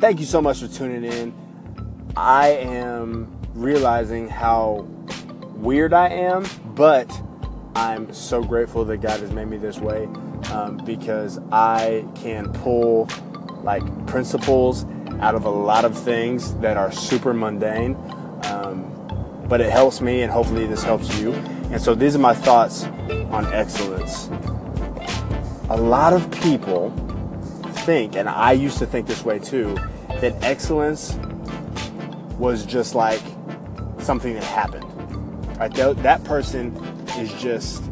thank you so much for tuning in. I am realizing how weird I am, but I'm so grateful that God has made me this way um, because I can pull like principles out of a lot of things that are super mundane. Um, but it helps me, and hopefully, this helps you. And so, these are my thoughts on excellence. A lot of people think, and I used to think this way too, that excellence was just like something that happened. Right? That, that person is just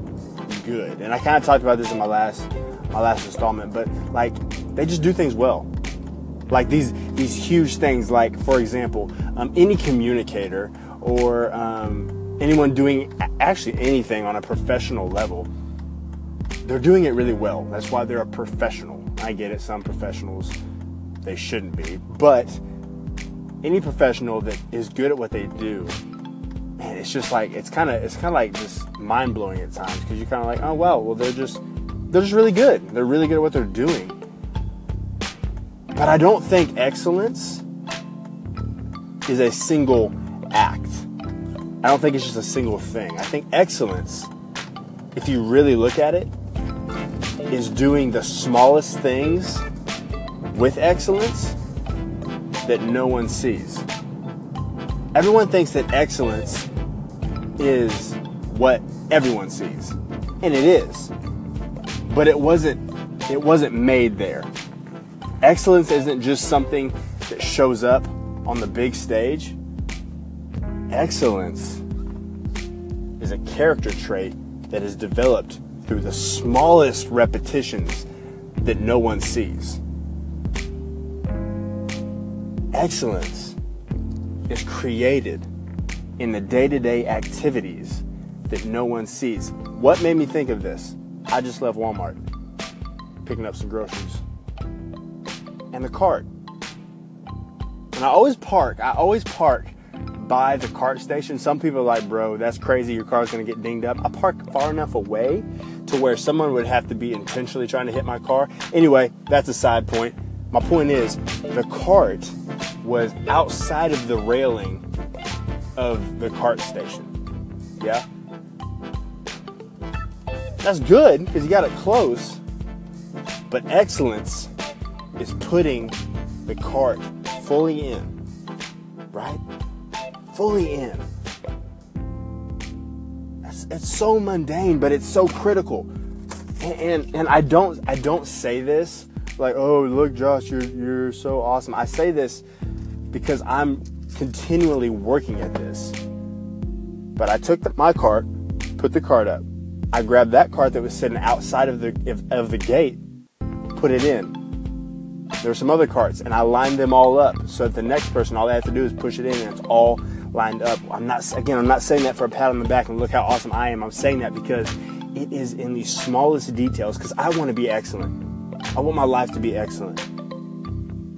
good. And I kind of talked about this in my last my last installment, but like they just do things well. Like these these huge things, like for example, um, any communicator or um, anyone doing actually anything on a professional level, they're doing it really well. That's why they're a professional. I get it. Some professionals they shouldn't be, but any professional that is good at what they do, man, it's just like it's kind of it's kind of like just mind blowing at times because you're kind of like, oh well, well they're just they're just really good. They're really good at what they're doing. But I don't think excellence is a single act. I don't think it's just a single thing. I think excellence, if you really look at it, is doing the smallest things with excellence that no one sees. Everyone thinks that excellence is what everyone sees. And it is. But it wasn't it wasn't made there. Excellence isn't just something that shows up on the big stage. Excellence is a character trait that is developed through the smallest repetitions that no one sees. Excellence is created in the day to day activities that no one sees. What made me think of this? I just left Walmart picking up some groceries. And the cart. And I always park, I always park by the cart station. Some people are like, bro, that's crazy, your car's gonna get dinged up. I park far enough away to where someone would have to be intentionally trying to hit my car. Anyway, that's a side point. My point is, the cart was outside of the railing of the cart station. Yeah? That's good because you got it close. But excellence is putting the cart fully in. Right? Fully in. It's, it's so mundane, but it's so critical. And, and, and I don't I don't say this like, oh look, Josh, you're you're so awesome. I say this because I'm continually working at this. But I took the, my cart, put the cart up. I grabbed that cart that was sitting outside of the of the gate, put it in. There were some other carts, and I lined them all up so that the next person, all they have to do is push it in, and it's all lined up. I'm not again, I'm not saying that for a pat on the back and look how awesome I am. I'm saying that because it is in the smallest details. Because I want to be excellent. I want my life to be excellent.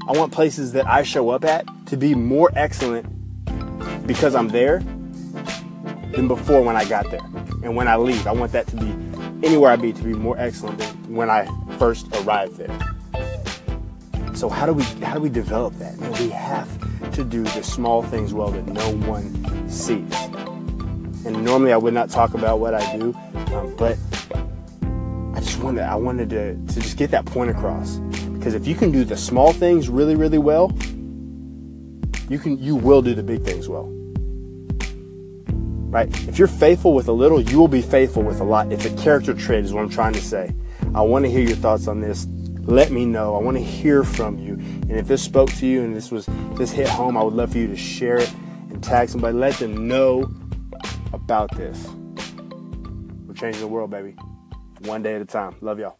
I want places that I show up at to be more excellent because I'm there than before when I got there. And when I leave, I want that to be anywhere I be to be more excellent than when I first arrived there. So how do we how do we develop that? We have to do the small things well that no one sees. And normally I would not talk about what I do, um, but I just wanted I wanted to, to just get that point across. Because if you can do the small things really, really well, you can you will do the big things well. Right? If you're faithful with a little, you will be faithful with a lot. It's a character trait is what I'm trying to say. I want to hear your thoughts on this. Let me know. I want to hear from you. And if this spoke to you and this was this hit home, I would love for you to share it and tag somebody. Let them know about this. We're changing the world, baby. One day at a time. Love y'all.